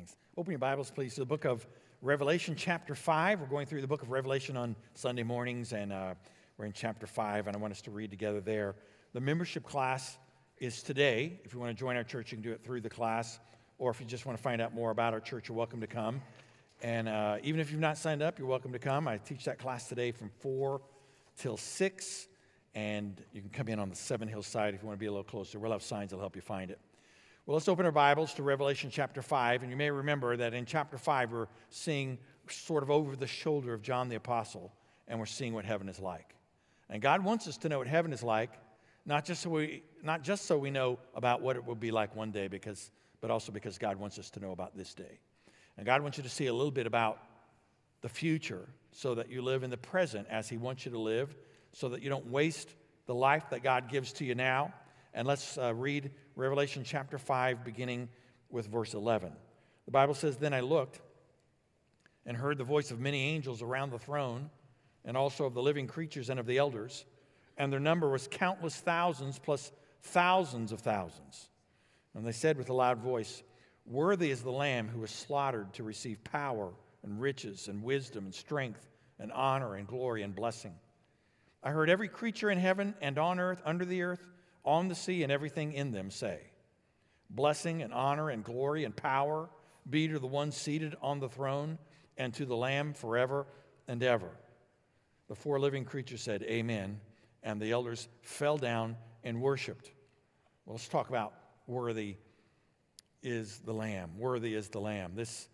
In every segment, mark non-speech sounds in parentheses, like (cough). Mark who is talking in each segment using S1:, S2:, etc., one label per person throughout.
S1: things. Open your Bibles, please, to the book of Revelation, chapter 5. We're going through the book of Revelation on Sunday mornings, and uh, we're in chapter 5, and I want us to read together there. The membership class is today. If you want to join our church, you can do it through the class, or if you just want to find out more about our church, you're welcome to come. And uh, even if you've not signed up, you're welcome to come. I teach that class today from 4 till 6, and you can come in on the Seven Hills side if you want to be a little closer. We'll have signs that'll help you find it. Well, let's open our Bibles to Revelation chapter 5. And you may remember that in chapter 5, we're seeing sort of over the shoulder of John the Apostle, and we're seeing what heaven is like. And God wants us to know what heaven is like, not just so we, not just so we know about what it will be like one day, because, but also because God wants us to know about this day. And God wants you to see a little bit about the future so that you live in the present as He wants you to live, so that you don't waste the life that God gives to you now. And let's uh, read Revelation chapter 5, beginning with verse 11. The Bible says, Then I looked and heard the voice of many angels around the throne, and also of the living creatures and of the elders, and their number was countless thousands plus thousands of thousands. And they said with a loud voice, Worthy is the Lamb who was slaughtered to receive power and riches and wisdom and strength and honor and glory and blessing. I heard every creature in heaven and on earth, under the earth, on the sea, and everything in them say, Blessing and honor and glory and power be to the one seated on the throne and to the Lamb forever and ever. The four living creatures said, Amen. And the elders fell down and worshiped. Well, let's talk about worthy is the Lamb. Worthy is the Lamb. This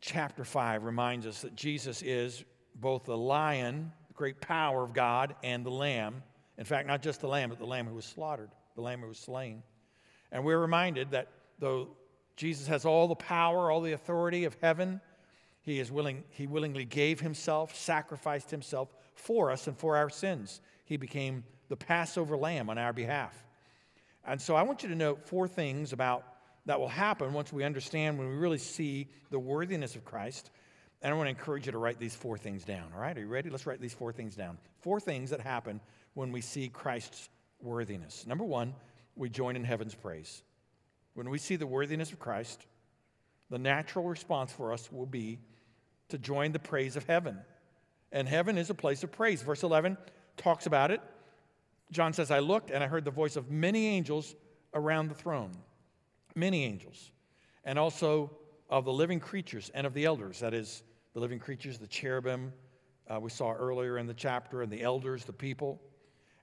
S1: chapter 5 reminds us that Jesus is both the lion, the great power of God, and the Lamb in fact, not just the lamb, but the lamb who was slaughtered, the lamb who was slain. And we're reminded that though Jesus has all the power, all the authority of heaven, he is willing, he willingly gave himself, sacrificed himself for us and for our sins. He became the Passover lamb on our behalf. And so I want you to note four things about that will happen once we understand when we really see the worthiness of Christ. And I want to encourage you to write these four things down. All right, are you ready? Let's write these four things down. Four things that happen when we see Christ's worthiness. Number one, we join in heaven's praise. When we see the worthiness of Christ, the natural response for us will be to join the praise of heaven. And heaven is a place of praise. Verse 11 talks about it. John says, I looked and I heard the voice of many angels around the throne. Many angels. And also of the living creatures and of the elders. That is, the living creatures, the cherubim uh, we saw earlier in the chapter, and the elders, the people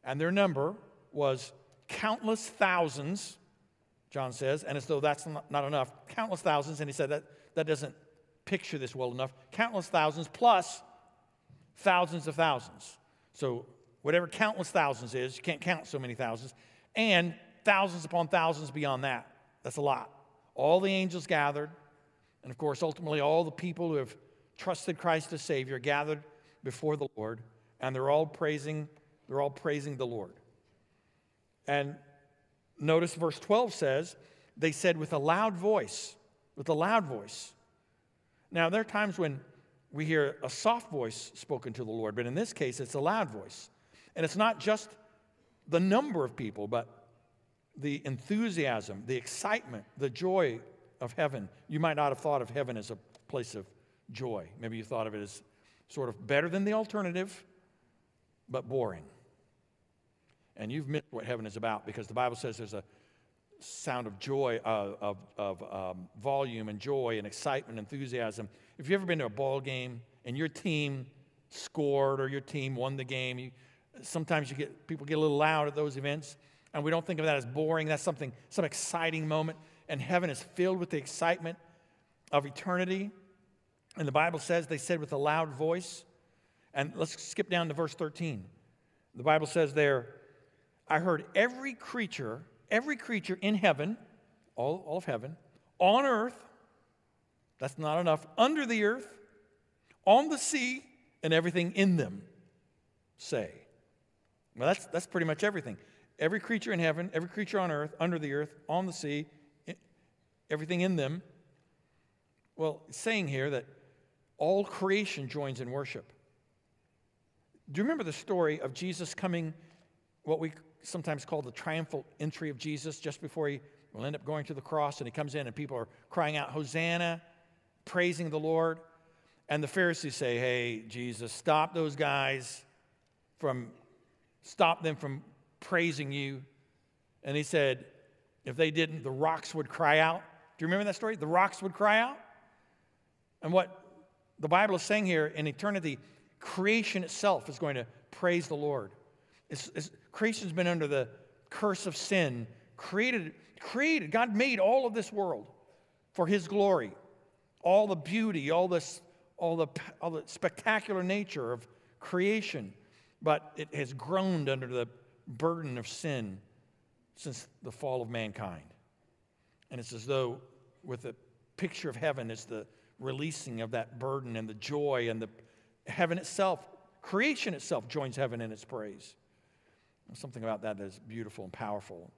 S1: and their number was countless thousands, John says, and as though that's not enough, countless thousands, and he said that, that doesn't picture this well enough, countless thousands plus thousands of thousands. So, whatever countless thousands is, you can't count so many thousands, and thousands upon thousands beyond that. That's a lot. All the angels gathered, and of course, ultimately, all the people who have trusted Christ as Savior gathered before the Lord, and they're all praising they're all praising the Lord. And notice verse 12 says, they said with a loud voice, with a loud voice. Now, there are times when we hear a soft voice spoken to the Lord, but in this case, it's a loud voice. And it's not just the number of people, but the enthusiasm, the excitement, the joy of heaven. You might not have thought of heaven as a place of joy. Maybe you thought of it as sort of better than the alternative, but boring. And you've missed what heaven is about because the Bible says there's a sound of joy, uh, of, of um, volume and joy and excitement, enthusiasm. If you've ever been to a ball game and your team scored or your team won the game, you, sometimes you get people get a little loud at those events, and we don't think of that as boring. That's something, some exciting moment, and heaven is filled with the excitement of eternity. And the Bible says they said with a loud voice. And let's skip down to verse 13. The Bible says there, I heard every creature, every creature in heaven, all, all of heaven, on earth, that's not enough, under the earth, on the sea, and everything in them say. Well, that's, that's pretty much everything. Every creature in heaven, every creature on earth, under the earth, on the sea, everything in them. Well, saying here that all creation joins in worship. Do you remember the story of Jesus coming, what we sometimes call the triumphal entry of Jesus just before he We'll end up going to the cross, and he comes in, and people are crying out, Hosanna, praising the Lord. And the Pharisees say, Hey, Jesus, stop those guys from, stop them from praising you. And he said, If they didn't, the rocks would cry out. Do you remember that story? The rocks would cry out. And what the Bible is saying here in eternity, creation itself is going to praise the Lord. It's, it's, creation's been under the curse of sin, created, created. God made all of this world for His glory, all the beauty, all this, all the, all the spectacular nature of creation, but it has groaned under the burden of sin since the fall of mankind. And it's as though, with the picture of heaven, it's the releasing of that burden and the joy and the heaven itself, creation itself joins heaven in its praise. something about that that is beautiful and powerful.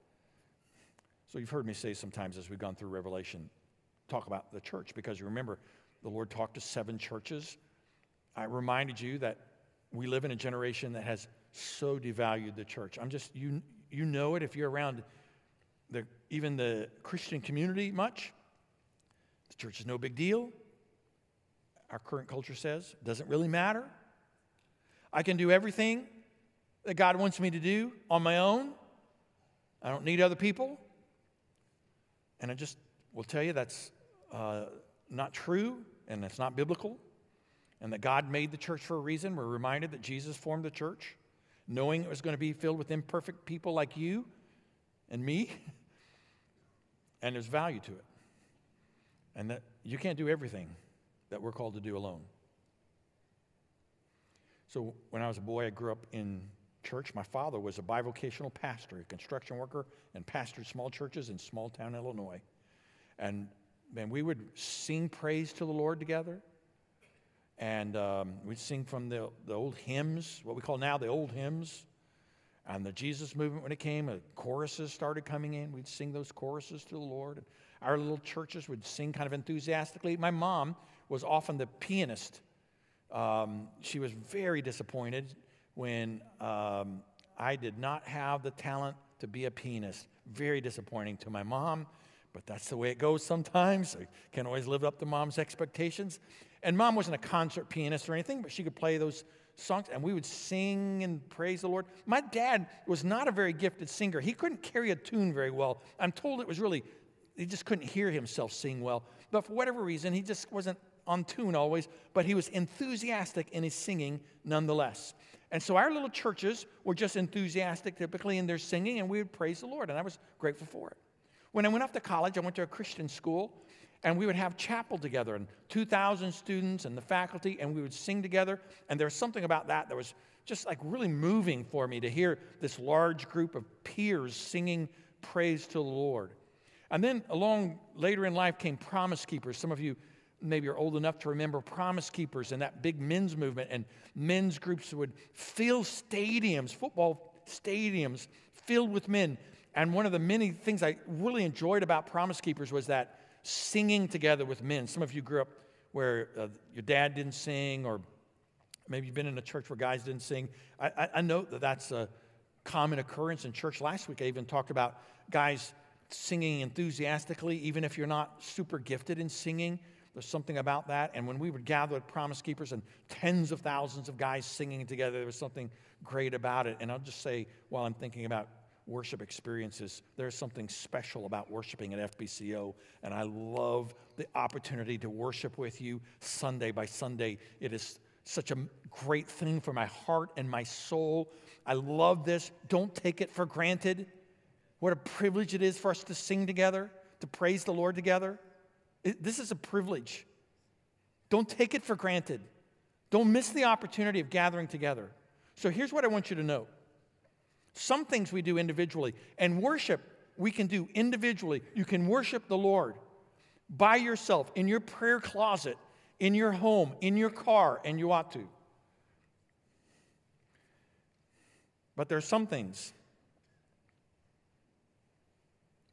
S1: So you've heard me say sometimes as we've gone through Revelation, talk about the church because you remember the Lord talked to seven churches. I reminded you that we live in a generation that has so devalued the church. I'm just you you know it if you're around the even the Christian community much. The church is no big deal our current culture says. Doesn't really matter. I can do everything that God wants me to do on my own. I don't need other people. And I just will tell you that's uh, not true and that's not biblical. And that God made the church for a reason. We're reminded that Jesus formed the church, knowing it was going to be filled with imperfect people like you and me. (laughs) And there's value to it. And that you can't do everything that we're called to do alone. So when I was a boy, I grew up in church. My father was a bivocational pastor, a construction worker, and pastored small churches in small town Illinois. And man, we would sing praise to the Lord together. And um, we'd sing from the, the old hymns, what we call now the old hymns. And the Jesus movement, when it came, the choruses started coming in. We'd sing those choruses to the Lord. Our little churches would sing kind of enthusiastically. My mom was often the pianist. Um, she was very disappointed when um, I did not have the talent to be a pianist. Very disappointing to my mom, but that's the way it goes sometimes. I can't always live up to mom's expectations. And mom wasn't a concert pianist or anything, but she could play those songs and we would sing and praise the Lord. My dad was not a very gifted singer. He couldn't carry a tune very well. I'm told it was really, he just couldn't hear himself sing well. But for whatever reason, he just wasn't on tune always, but he was enthusiastic in his singing nonetheless. And so our little churches were just enthusiastic typically in their singing, and we would praise the Lord, and I was grateful for it. When I went off to college, I went to a Christian school, and we would have chapel together, and 2,000 students and the faculty, and we would sing together. And there was something about that that was just like really moving for me to hear this large group of peers singing praise to the Lord. And then along later in life came Promise Keepers. Some of you maybe you're old enough to remember Promise Keepers and that big men's movement, and men's groups would fill stadiums, football stadiums filled with men. And one of the many things I really enjoyed about Promise Keepers was that singing together with men. Some of you grew up where uh, your dad didn't sing, or maybe you've been in a church where guys didn't sing. I, I, I know that that's a common occurrence in church. Last week, I even talked about guys singing enthusiastically, even if you're not super gifted in singing. There's something about that. And when we would gather at Promise Keepers and tens of thousands of guys singing together, there was something great about it. And I'll just say, while I'm thinking about worship experiences, there's something special about worshiping at FBCO. And I love the opportunity to worship with you Sunday by Sunday. It is such a great thing for my heart and my soul. I love this. Don't take it for granted. What a privilege it is for us to sing together, to praise the Lord together. This is a privilege. Don't take it for granted. Don't miss the opportunity of gathering together. So here's what I want you to know some things we do individually, and worship we can do individually. You can worship the Lord by yourself, in your prayer closet, in your home, in your car, and you ought to. But there are some things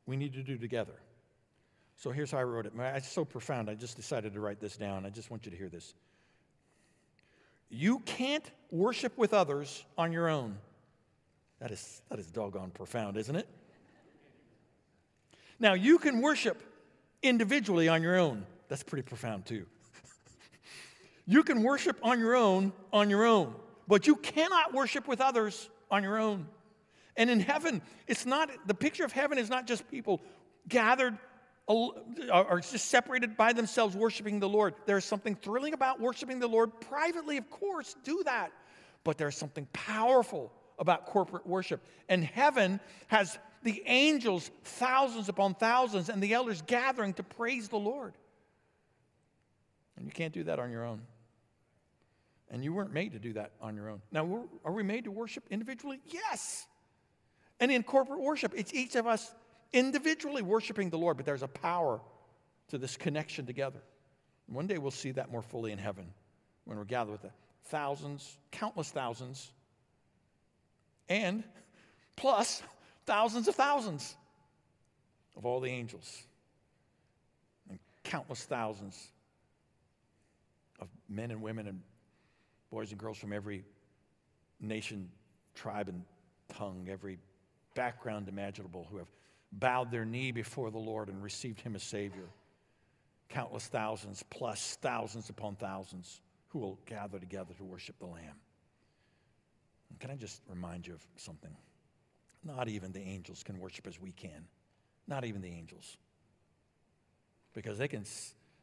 S1: we need to do together. So here's how I wrote it. It's so profound, I just decided to write this down. I just want you to hear this. You can't worship with others on your own. That is, that is doggone profound, isn't it? Now, you can worship individually on your own. That's pretty profound, too. (laughs) you can worship on your own, on your own, but you cannot worship with others on your own. And in heaven, it's not, the picture of heaven is not just people gathered or just separated by themselves worshiping the Lord. There's something thrilling about worshiping the Lord privately, of course, do that. But there's something powerful about corporate worship. And heaven has the angels, thousands upon thousands, and the elders gathering to praise the Lord. And you can't do that on your own. And you weren't made to do that on your own. Now, are we made to worship individually? Yes. And in corporate worship, it's each of us individually worshiping the Lord, but there's a power to this connection together. One day we'll see that more fully in heaven when we're gathered with the thousands, countless thousands, and (laughs) plus thousands of thousands of all the angels and countless thousands of men and women and boys and girls from every nation, tribe, and tongue, every background imaginable who have bowed their knee before the Lord and received Him as Savior. Countless thousands, plus thousands upon thousands, who will gather together to worship the Lamb. And can I just remind you of something? Not even the angels can worship as we can. Not even the angels. Because they can,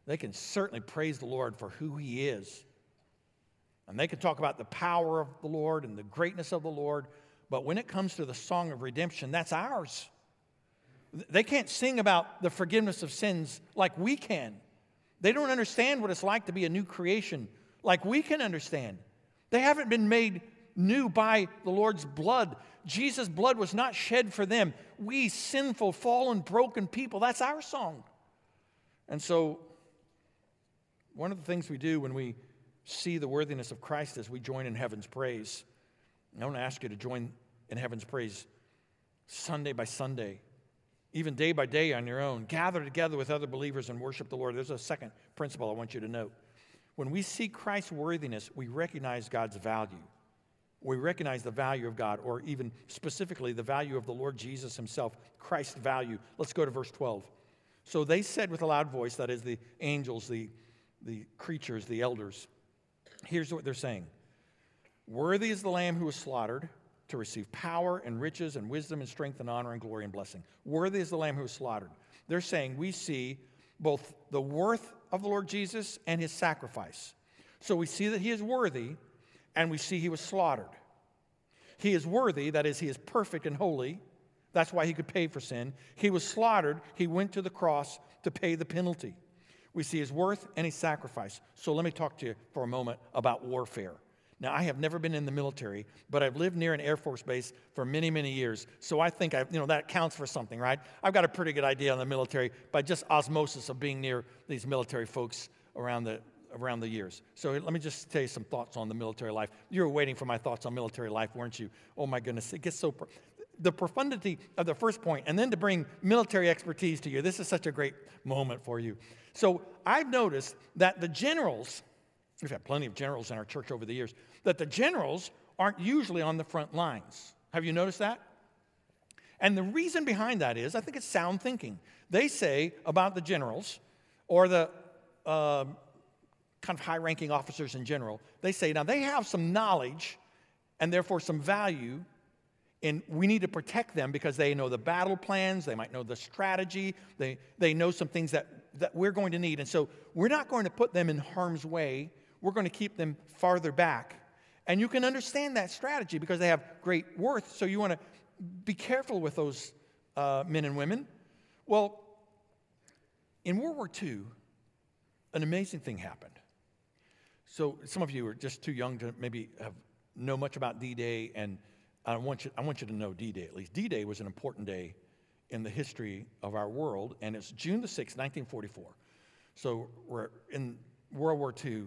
S1: they can certainly praise the Lord for who He is. And they can talk about the power of the Lord and the greatness of the Lord. But when it comes to the song of redemption, that's ours. They can't sing about the forgiveness of sins like we can. They don't understand what it's like to be a new creation like we can understand. They haven't been made new by the Lord's blood. Jesus' blood was not shed for them. We, sinful, fallen, broken people, that's our song. And so, one of the things we do when we see the worthiness of Christ is we join in heaven's praise. And I want to ask you to join in heaven's praise Sunday by Sunday even day by day on your own. Gather together with other believers and worship the Lord. There's a second principle I want you to note. When we see Christ's worthiness, we recognize God's value. We recognize the value of God, or even specifically the value of the Lord Jesus himself, Christ's value. Let's go to verse 12. So they said with a loud voice, that is, the angels, the, the creatures, the elders, here's what they're saying Worthy is the Lamb who was slaughtered to receive power and riches and wisdom and strength and honor and glory and blessing. Worthy is the Lamb who was slaughtered. They're saying we see both the worth of the Lord Jesus and his sacrifice. So we see that he is worthy and we see he was slaughtered. He is worthy, that is, he is perfect and holy. That's why he could pay for sin. He was slaughtered, he went to the cross to pay the penalty. We see his worth and his sacrifice. So let me talk to you for a moment about warfare. Now, I have never been in the military, but I've lived near an Air Force base for many, many years. So I think I, you know, that counts for something, right? I've got a pretty good idea on the military by just osmosis of being near these military folks around the, around the years. So let me just tell you some thoughts on the military life. You were waiting for my thoughts on military life, weren't you? Oh my goodness, it gets so. The profundity of the first point, and then to bring military expertise to you. This is such a great moment for you. So I've noticed that the generals, we've had plenty of generals in our church over the years, that the generals aren't usually on the front lines. Have you noticed that? And the reason behind that is, I think it's sound thinking. They say about the generals or the uh, kind of high ranking officers in general, they say now they have some knowledge and therefore some value, and we need to protect them because they know the battle plans, they might know the strategy, they, they know some things that, that we're going to need. And so we're not going to put them in harm's way, we're going to keep them farther back and you can understand that strategy because they have great worth. So you want to be careful with those uh, men and women. Well, in World War II, an amazing thing happened. So some of you are just too young to maybe have, know much about D-Day, and I want you, I want you to know D-Day at least. D-Day was an important day in the history of our world, and it's June the 6th, 1944. So we're in World War II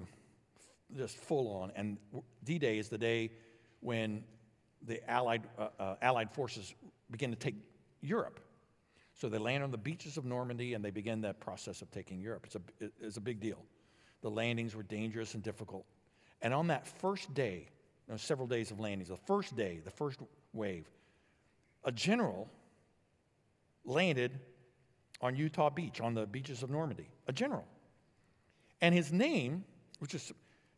S1: just full on. And D Day is the day when the Allied, uh, uh, Allied forces begin to take Europe. So they land on the beaches of Normandy and they begin that process of taking Europe. It's a, it's a big deal. The landings were dangerous and difficult. And on that first day, several days of landings, the first day, the first wave, a general landed on Utah Beach, on the beaches of Normandy, a general. And his name, which is,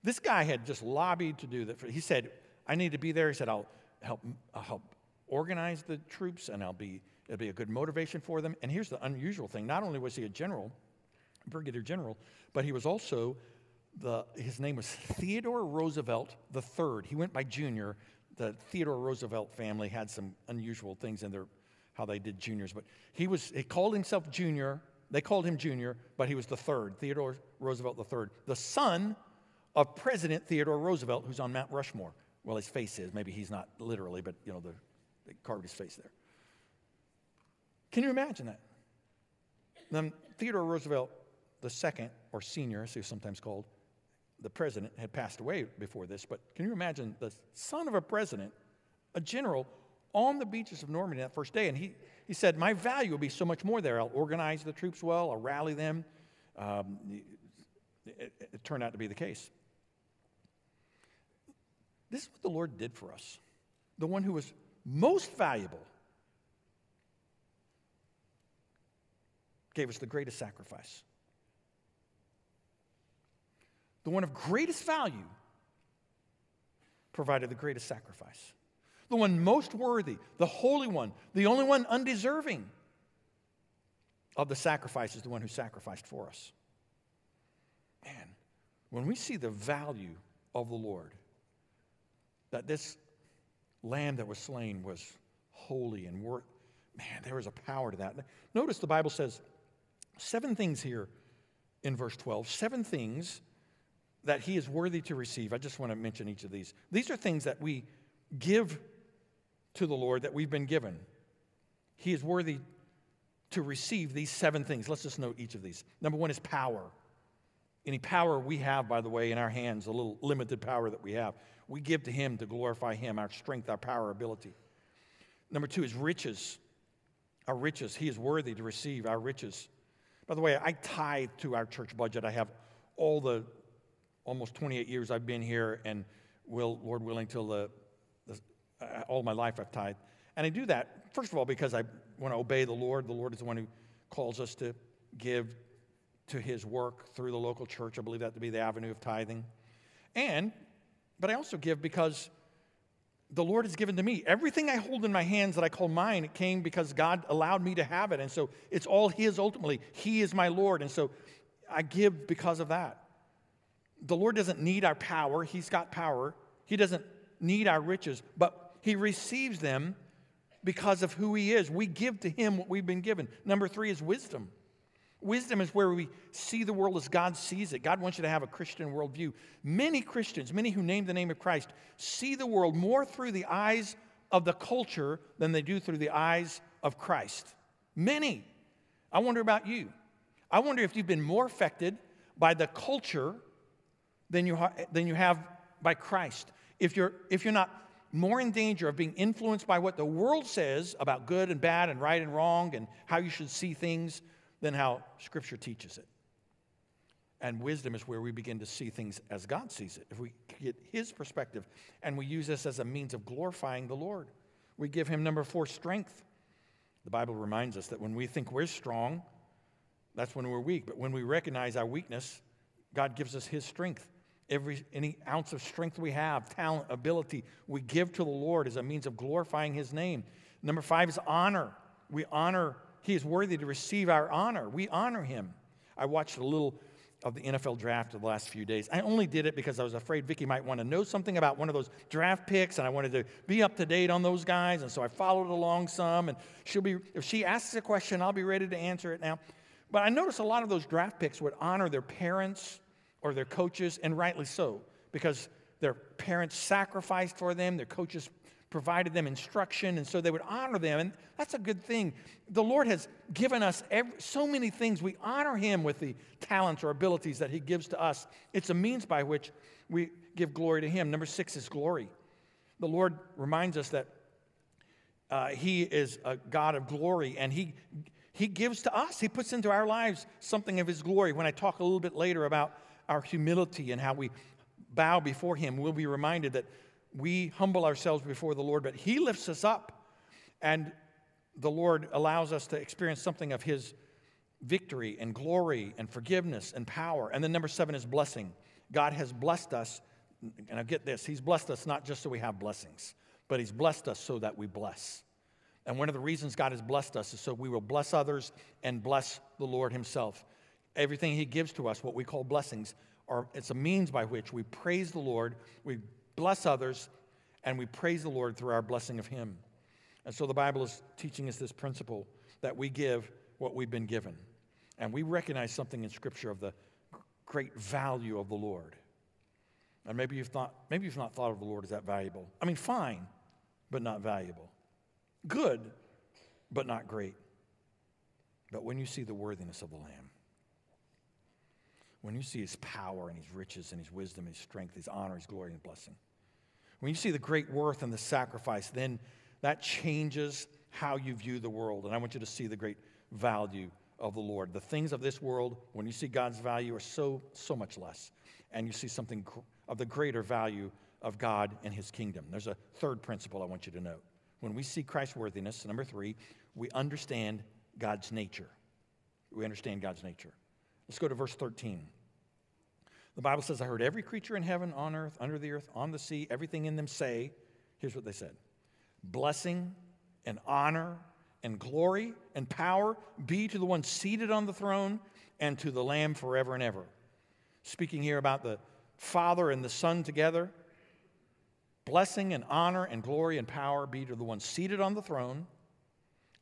S1: this guy had just lobbied to do that. He said, I need to be there. He said, I'll help, I'll help organize the troops and I'll be, it'll be a good motivation for them. And here's the unusual thing not only was he a general, brigadier general, but he was also the, his name was Theodore Roosevelt III. He went by Junior. The Theodore Roosevelt family had some unusual things in their how they did juniors, but he was he called himself Junior. They called him Junior, but he was the third, Theodore Roosevelt III, the son of President Theodore Roosevelt, who's on Mount Rushmore. Well, his face is. Maybe he's not literally, but you know, the, they carved his face there. Can you imagine that? Then Theodore Roosevelt II, or senior, as he was sometimes called, the president had passed away before this, but can you imagine the son of a president, a general, on the beaches of Normandy that first day? And he, he said, My value will be so much more there. I'll organize the troops well, I'll rally them. Um, it, it turned out to be the case. This is what the Lord did for us. The one who was most valuable gave us the greatest sacrifice the one of greatest value, provided the greatest sacrifice. The one most worthy, the Holy One, the only one undeserving of the sacrifice is the one who sacrificed for us. Man, when we see the value of the Lord, that this lamb that was slain was holy and worth, man, there is a power to that. Notice the Bible says seven things here in verse 12, seven things that he is worthy to receive. I just want to mention each of these. These are things that we give to the Lord that we've been given. He is worthy to receive these seven things. Let's just note each of these. Number one is power. Any power we have, by the way, in our hands, a little limited power that we have, we give to Him to glorify Him, our strength, our power, our ability. Number two is riches. Our riches. He is worthy to receive our riches. By the way, I tithe to our church budget. I have all the almost 28 years I've been here, and will, Lord willing, till the, the uh, all my life I've tithe. And I do that, first of all, because I want to obey the Lord. The Lord is the one who calls us to give to his work through the local church. I believe that to be the avenue of tithing. And, but I also give because the Lord has given to me. Everything I hold in my hands that I call mine, it came because God allowed me to have it. And so it's all His ultimately. He is my Lord. And so I give because of that the Lord doesn't need our power, He's got power. He doesn't need our riches, but He receives them because of who He is. We give to Him what we've been given. Number three is wisdom. Wisdom is where we see the world as God sees it. God wants you to have a Christian worldview. Many Christians, many who name the name of Christ, see the world more through the eyes of the culture than they do through the eyes of Christ. Many. I wonder about you. I wonder if you've been more affected by the culture than you, ha- than you have by Christ. If you're, if you're not more in danger of being influenced by what the world says about good and bad and right and wrong and how you should see things than how Scripture teaches it. And wisdom is where we begin to see things as God sees it. If we get His perspective and we use this as a means of glorifying the Lord, we give Him number four, strength. The Bible reminds us that when we think we're strong, that's when we're weak. But when we recognize our weakness, God gives us His strength. Every, any ounce of strength we have, talent, ability, we give to the Lord as a means of glorifying His name. Number five is honor. We honor, He is worthy to receive our honor. We honor Him. I watched a little of the NFL draft of the last few days. I only did it because I was afraid Vicky might want to know something about one of those draft picks, and I wanted to be up to date on those guys. And so I followed along some, and she'll be, if she asks a question, I'll be ready to answer it now. But I noticed a lot of those draft picks would honor their parents or their coaches, and rightly so, because their parents sacrificed for them, their coaches provided them instruction, and so they would honor them. And that's a good thing. The Lord has given us every, so many things. We honor Him with the talents or abilities that He gives to us. It's a means by which we give glory to Him. Number six is glory. The Lord reminds us that uh, He is a God of glory, and He he gives to us. He puts into our lives something of His glory. When I talk a little bit later about our humility and how we bow before Him, we'll be reminded that we humble ourselves before the Lord, but He lifts us up. And the Lord allows us to experience something of His victory and glory and forgiveness and power. And then number seven is blessing. God has blessed us, and I get this, He's blessed us not just so we have blessings, but He's blessed us so that we bless. And one of the reasons God has blessed us is so we will bless others and bless the Lord Himself. Everything He gives to us, what we call blessings, are it's a means by which we praise the Lord, we bless others, and we praise the Lord through our blessing of Him. And so the Bible is teaching us this principle that we give what we've been given. And we recognize something in Scripture of the great value of the Lord. And maybe you've, thought, maybe you've not thought of the Lord as that valuable. I mean, fine, but not valuable. Good, but not great. But when you see the worthiness of the Lamb, when you see his power and his riches and his wisdom, his strength, his honor, his glory, and blessing, when you see the great worth and the sacrifice, then that changes how you view the world. And I want you to see the great value of the Lord. The things of this world, when you see God's value, are so, so much less. And you see something of the greater value of God and his kingdom. There's a third principle I want you to note. When we see Christ's worthiness, number three, we understand God's nature. We understand God's nature. Let's go to verse 13. The Bible says, I heard every creature in heaven, on earth, under the earth, on the sea, everything in them say, here's what they said blessing and honor and glory and power be to the one seated on the throne and to the Lamb forever and ever. Speaking here about the Father and the Son together, blessing and honor and glory and power be to the one seated on the throne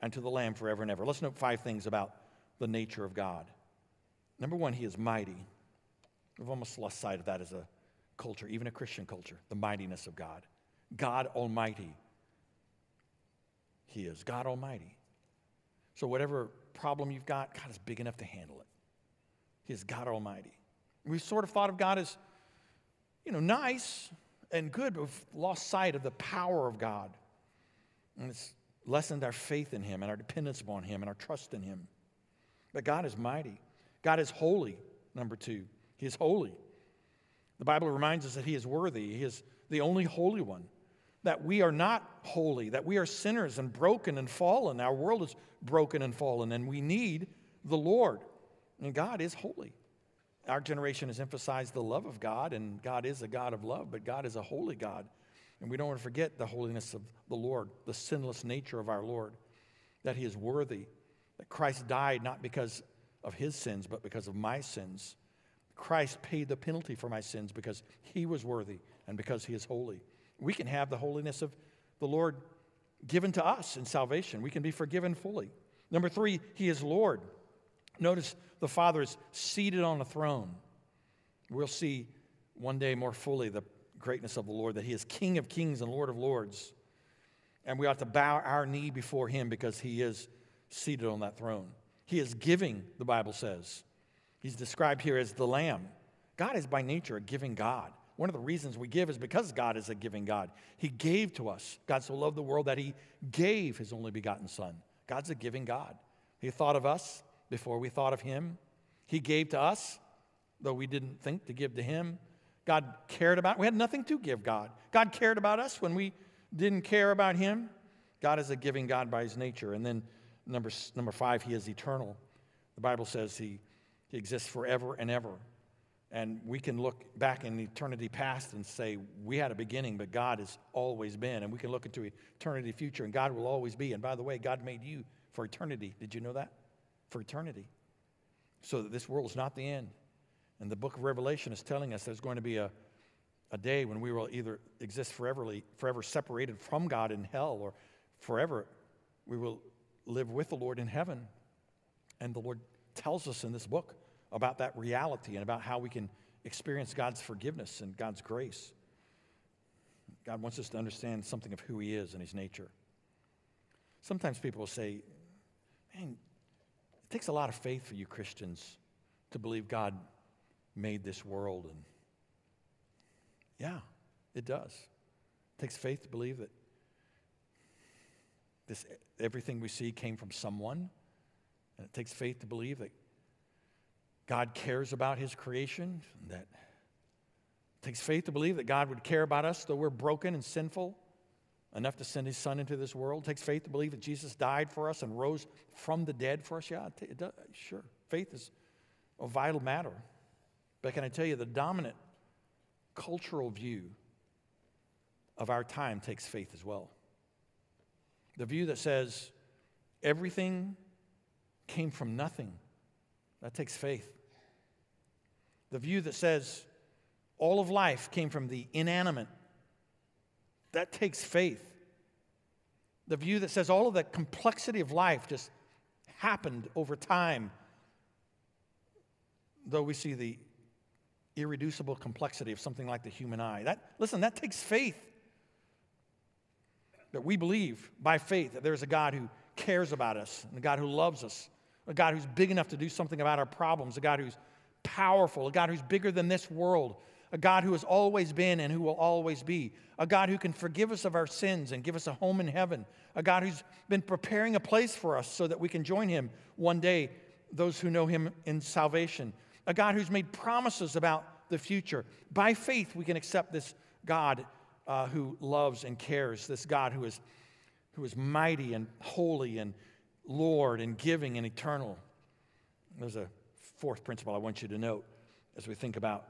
S1: and to the Lamb forever and ever. Let's note five things about the nature of God. Number one, He is mighty. We've almost lost sight of that as a culture, even a Christian culture, the mightiness of God. God Almighty. He is God Almighty. So, whatever problem you've got, God is big enough to handle it. He is God Almighty. We've sort of thought of God as, you know, nice and good, but we've lost sight of the power of God. And it's lessened our faith in Him and our dependence upon Him and our trust in Him. But God is mighty. God is holy, number two. He is holy. The Bible reminds us that He is worthy, He is the only holy one. That we are not holy, that we are sinners and broken and fallen. Our world is broken and fallen, and we need the Lord. And God is holy. Our generation has emphasized the love of God, and God is a God of love, but God is a holy God. And we don't want to forget the holiness of the Lord, the sinless nature of our Lord, that He is worthy, that Christ died not because of His sins, but because of my sins. Christ paid the penalty for my sins because he was worthy and because he is holy. We can have the holiness of the Lord given to us in salvation. We can be forgiven fully. Number three, he is Lord. Notice the Father is seated on a throne. We'll see one day more fully the greatness of the Lord, that he is King of kings and Lord of lords. And we ought to bow our knee before him because he is seated on that throne. He is giving, the Bible says. He's described here as the Lamb. God is by nature a giving God. One of the reasons we give is because God is a giving God. He gave to us. God so loved the world that He gave His only begotten Son. God's a giving God. He thought of us before we thought of Him. He gave to us, though we didn't think to give to Him. God cared about, we had nothing to give God. God cared about us when we didn't care about Him. God is a giving God by His nature. And then number, number five, He is eternal. The Bible says He he exists forever and ever. And we can look back in eternity past and say, we had a beginning, but God has always been. And we can look into eternity future, and God will always be. And by the way, God made you for eternity. Did you know that? For eternity. So that this world is not the end. And the book of Revelation is telling us there's going to be a, a day when we will either exist forever, forever separated from God in hell, or forever we will live with the Lord in heaven. And the Lord tells us in this book about that reality and about how we can experience God's forgiveness and God's grace. God wants us to understand something of who He is and His nature. Sometimes people will say, man, it takes a lot of faith for you Christians to believe God made this world. And yeah, it does. It takes faith to believe that this, everything we see came from someone. And it takes faith to believe that God cares about his creation, that takes faith to believe that God would care about us, though we're broken and sinful, enough to send his son into this world. It takes faith to believe that Jesus died for us and rose from the dead for us. Yeah, it does, sure. Faith is a vital matter. But can I tell you, the dominant cultural view of our time takes faith as well. The view that says everything came from nothing, that takes faith. The view that says all of life came from the inanimate, that takes faith. The view that says all of the complexity of life just happened over time, though we see the irreducible complexity of something like the human eye. That, listen, that takes faith. That we believe by faith that there's a God who cares about us, and a God who loves us, a God who's big enough to do something about our problems, a God who's powerful, a God who's bigger than this world, a God who has always been and who will always be, a God who can forgive us of our sins and give us a home in heaven, a God who's been preparing a place for us so that we can join him one day, those who know him in salvation, a God who's made promises about the future. By faith, we can accept this God uh, who loves and cares, this God who is, who is mighty and holy and Lord and giving and eternal. There's a fourth principle I want you to note as we think about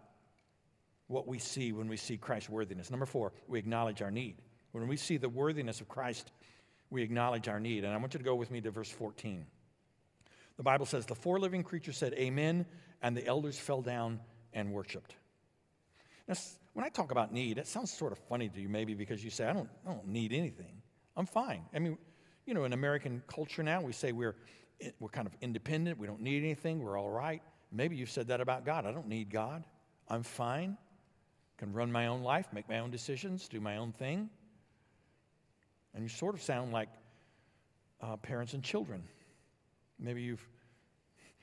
S1: what we see when we see Christ's worthiness. Number four, we acknowledge our need. When we see the worthiness of Christ, we acknowledge our need. And I want you to go with me to verse 14. The Bible says, The four living creatures said, Amen, and the elders fell down and worshiped. Now, when I talk about need, it sounds sort of funny to you, maybe because you say, I don't, I don't need anything. I'm fine. I mean, you know, in American culture now, we say we're, we're kind of independent, we don't need anything, we're all right. Maybe you've said that about God. I don't need God. I'm fine can run my own life, make my own decisions, do my own thing. And you sort of sound like uh, parents and children. Maybe you've,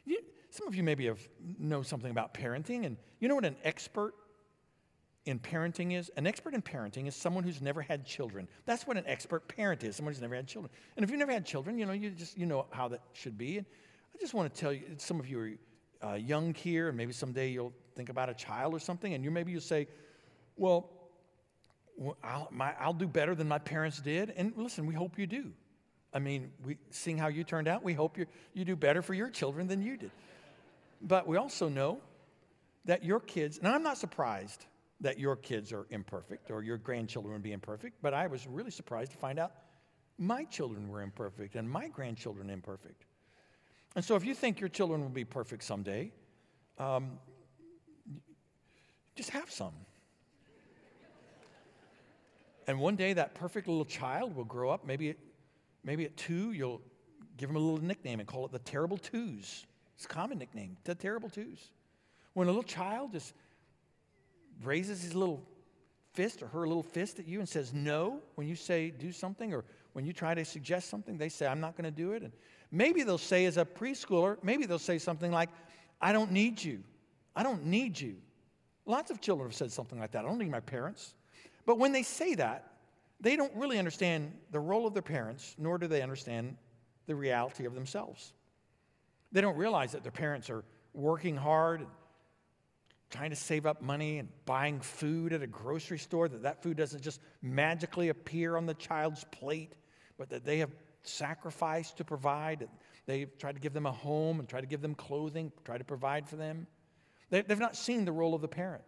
S1: you, (laughs) some of you maybe have know something about parenting, and you know what an expert in parenting is? An expert in parenting is someone who's never had children. That's what an expert parent is, someone who's never had children. And if you've never had children, you know, you just you know how that should be. And I just want to tell you, some of you are uh, young here, and maybe someday you'll think about a child or something, and you maybe you'll say, well, I'll, my, I'll do better than my parents did. And listen, we hope you do. I mean, we, seeing how you turned out, we hope you you do better for your children than you did. But we also know that your kids, and I'm not surprised that your kids are imperfect or your grandchildren would be imperfect, but I was really surprised to find out my children were imperfect and my grandchildren imperfect. And so if you think your children will be perfect someday, um, just have some. And one day that perfect little child will grow up. Maybe, maybe at two, you'll give him a little nickname and call it the Terrible Twos. It's a common nickname, the Terrible Twos. When a little child just raises his little fist or her little fist at you and says no when you say do something or when you try to suggest something, they say, I'm not going to do it. And maybe they'll say, as a preschooler, maybe they'll say something like, I don't need you. I don't need you. Lots of children have said something like that. I don't need my parents. But when they say that, they don't really understand the role of their parents, nor do they understand the reality of themselves. They don't realize that their parents are working hard, trying to save up money and buying food at a grocery store, that that food doesn't just magically appear on the child's plate, but that they have sacrificed to provide. They've tried to give them a home and try to give them clothing, try to provide for them. They've not seen the role of the parent.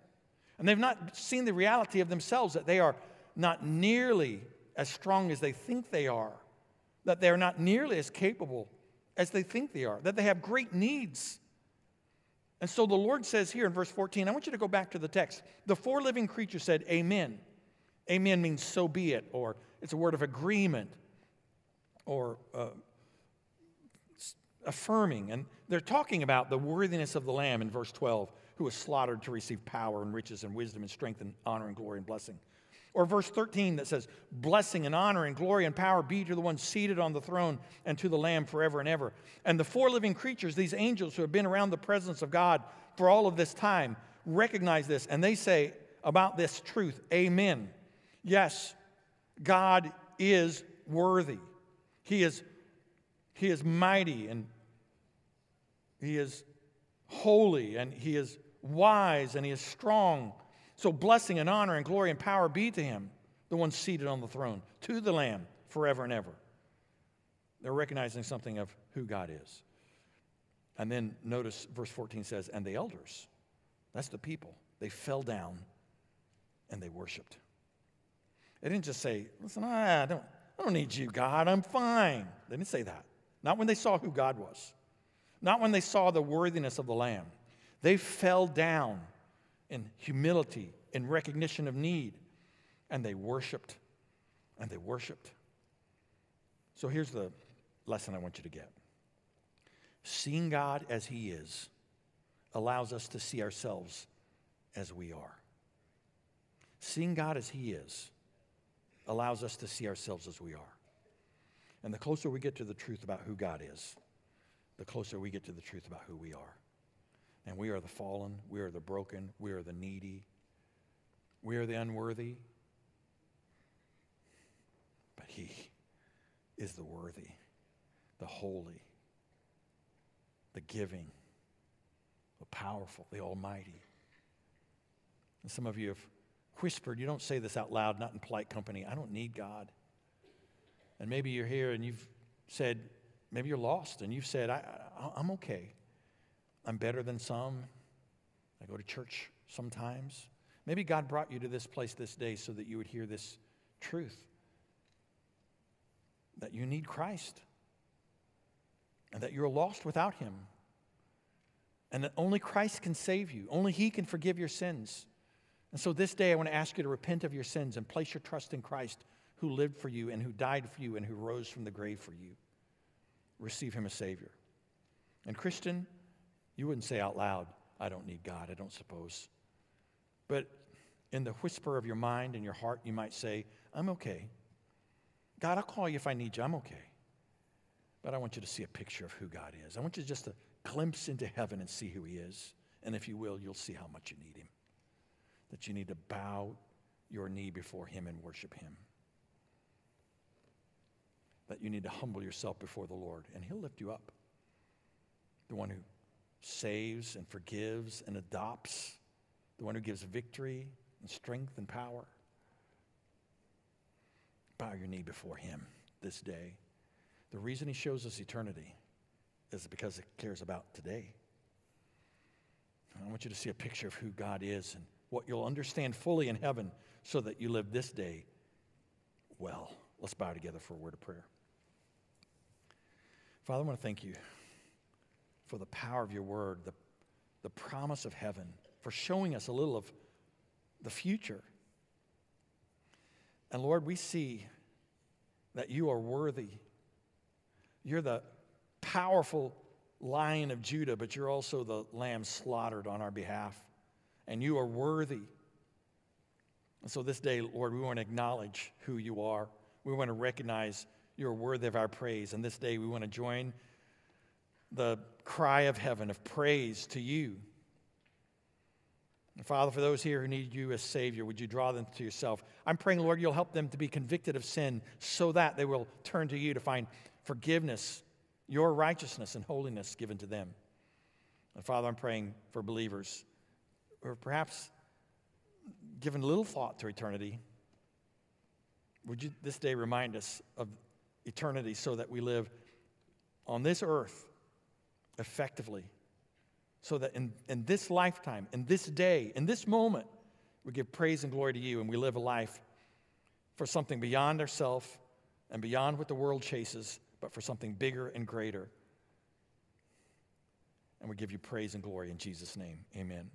S1: And they've not seen the reality of themselves that they are not nearly as strong as they think they are, that they are not nearly as capable as they think they are, that they have great needs. And so the Lord says here in verse 14, I want you to go back to the text. The four living creatures said, Amen. Amen means so be it, or it's a word of agreement, or uh, affirming. And they're talking about the worthiness of the Lamb in verse 12 who was slaughtered to receive power and riches and wisdom and strength and honor and glory and blessing. Or verse 13 that says, Blessing and honor and glory and power be to the one seated on the throne and to the Lamb forever and ever. And the four living creatures, these angels who have been around the presence of God for all of this time, recognize this and they say about this truth, Amen. Yes, God is worthy. He is, he is mighty and He is holy and He is wise and he is strong. So blessing and honor and glory and power be to him. the one seated on the throne, to the Lamb forever and ever. They're recognizing something of who God is. And then notice verse 14 says, and the elders, that's the people, they fell down and they worshiped. They didn't just say, listen, I don't, I don't need you, God, I'm fine. They didn't say that. Not when they saw who God was, not when they saw the worthiness of the Lamb. They fell down in humility, in recognition of need, and they worshiped, and they worshiped. So here's the lesson I want you to get seeing God as He is allows us to see ourselves as we are. Seeing God as He is allows us to see ourselves as we are. And the closer we get to the truth about who God is, the closer we get to the truth about who we are. And we are the fallen, we are the broken, we are the needy, we are the unworthy. But He is the worthy, the holy, the giving, the powerful, the almighty. And some of you have whispered, you don't say this out loud, not in polite company, I don't need God. And maybe you're here and you've said, maybe you're lost and you've said, I, I, am okay. I'm better than some. I go to church sometimes. Maybe God brought you to this place this day so that you would hear this truth that you need Christ and that you're lost without Him and that only Christ can save you, only He can forgive your sins. And so this day, I want to ask you to repent of your sins and place your trust in Christ who lived for you and who died for you and who rose from the grave for you. Receive him as Savior. And, Christian, you wouldn't say out loud, I don't need God, I don't suppose. But in the whisper of your mind and your heart, you might say, I'm okay. God, I'll call you if I need you. I'm okay. But I want you to see a picture of who God is. I want you just to glimpse into heaven and see who He is. And if you will, you'll see how much you need Him. That you need to bow your knee before Him and worship Him that you need to humble yourself before the Lord, and He'll lift you up. The one who saves and forgives and adopts, the one who gives victory and strength and power. Bow your knee before Him this day. The reason He shows us eternity is because He cares about today. I want you to see a picture of who God is and what you'll understand fully in heaven so that you live this day well. Let's bow together for a word of prayer. Father, I want to thank you for the power of your word, the, the promise of heaven, for showing us a little of the future. And Lord, we see that you are worthy. You're the powerful lion of Judah, but you're also the lamb slaughtered on our behalf. And you are worthy. And so this day, Lord, we want to acknowledge who you are. We want to recognize you're worthy of our praise. And this day we want to join the cry of heaven of praise to you. And Father, for those here who need you as Savior, would you draw them to yourself? I'm praying, Lord, you'll help them to be convicted of sin so that they will turn to you to find forgiveness, your righteousness and holiness given to them. And Father, I'm praying for believers who are perhaps given little thought to eternity. Would you this day remind us of eternity so that we live on this earth effectively. So that in, in this lifetime, in this day, in this moment, we give praise and glory to you and we live a life for something beyond ourselves and beyond what the world chases, but for something bigger and greater. And we give you praise and glory in Jesus' name. Amen.